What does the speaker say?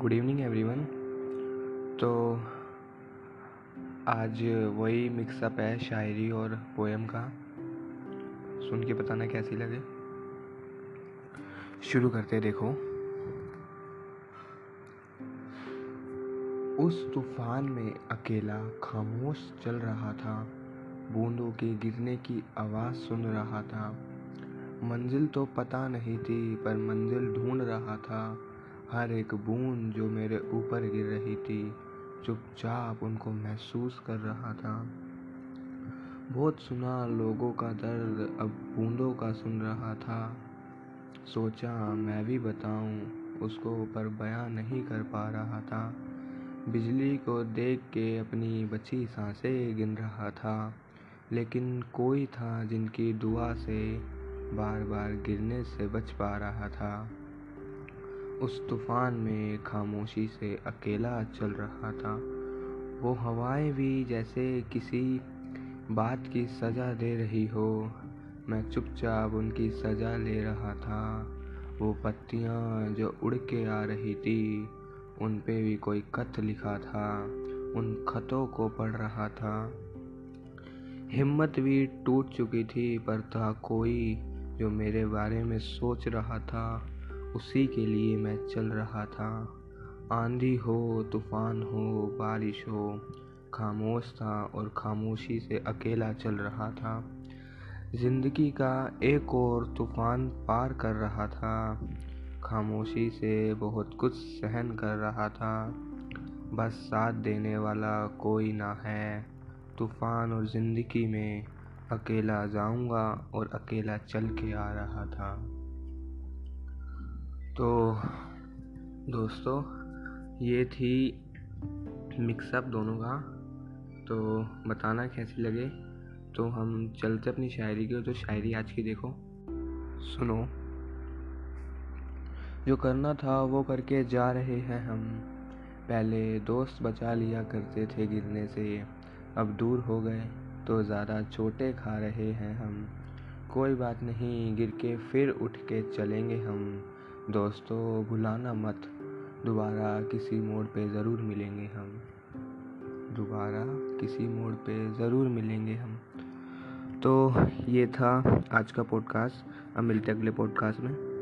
Good evening everyone तो आज वही मिक्सअप है शायरी और पोएम का। सुन के बताना कैसी लगे। शुरू करते देखो। उस तूफ़ान में अकेला खामोश चल रहा था। बूंदों के गिरने की आवाज़ सुन रहा था। मंजिल तो पता नहीं थी, पर मंजिल ढूंढ रहा था। हर एक बूंद जो मेरे ऊपर गिर रही थी, चुपचाप उनको महसूस कर रहा था। बहुत सुना लोगों का दर्द, अब बूंदों का सुन रहा था। सोचा, मैं भी बताऊँ, उसको पर बयां नहीं कर पा रहा था। बिजली को देख के अपनी बची साँसें गिन रहा था, लेकिन कोई था जिनकी दुआ से बार बार गिरने से बच पा रहा था। उस तूफ़ान में खामोशी से अकेला चल रहा था। वो हवाएँ भी जैसे किसी बात की सज़ा दे रही हो। मैं चुपचाप उनकी सज़ा ले रहा था। वो पत्तियाँ जो उड़ के आ रही थी, उन पे भी कोई खत लिखा था। उन खतों को पढ़ रहा था। हिम्मत भी टूट चुकी थी, पर था कोई जो मेरे बारे में सोच रहा था। उसी के लिए मैं चल रहा था। आंधी हो, तूफ़ान हो, बारिश हो, खामोश था और खामोशी से अकेला चल रहा था। ज़िंदगी का एक और तूफ़ान पार कर रहा था। खामोशी से बहुत कुछ सहन कर रहा था। बस साथ देने वाला कोई ना है। तूफ़ान और ज़िंदगी में अकेला जाऊँगा और अकेला चल के आ रहा था। तो दोस्तों, ये थी मिक्सअप दोनों का। तो बताना कैसी लगे? तो हम चलते अपनी शायरी की तो शायरी आज की देखो, सुनो। जो करना था, वो करके जा रहे हैं हम। पहले दोस्त बचा लिया करते थे गिरने से। अब दूर हो गए तो ज़्यादा चोटें खा रहे हैं हम। कोई बात नहीं, गिर के फिर उठ के चलेंगे हम। दोस्तों, भुलाना मत। दोबारा किसी मोड़ पे ज़रूर मिलेंगे हम। दोबारा किसी मोड़ पे ज़रूर मिलेंगे हम। तो ये था आज का पॉडकास्ट अब मिलते अगले पॉडकास्ट में।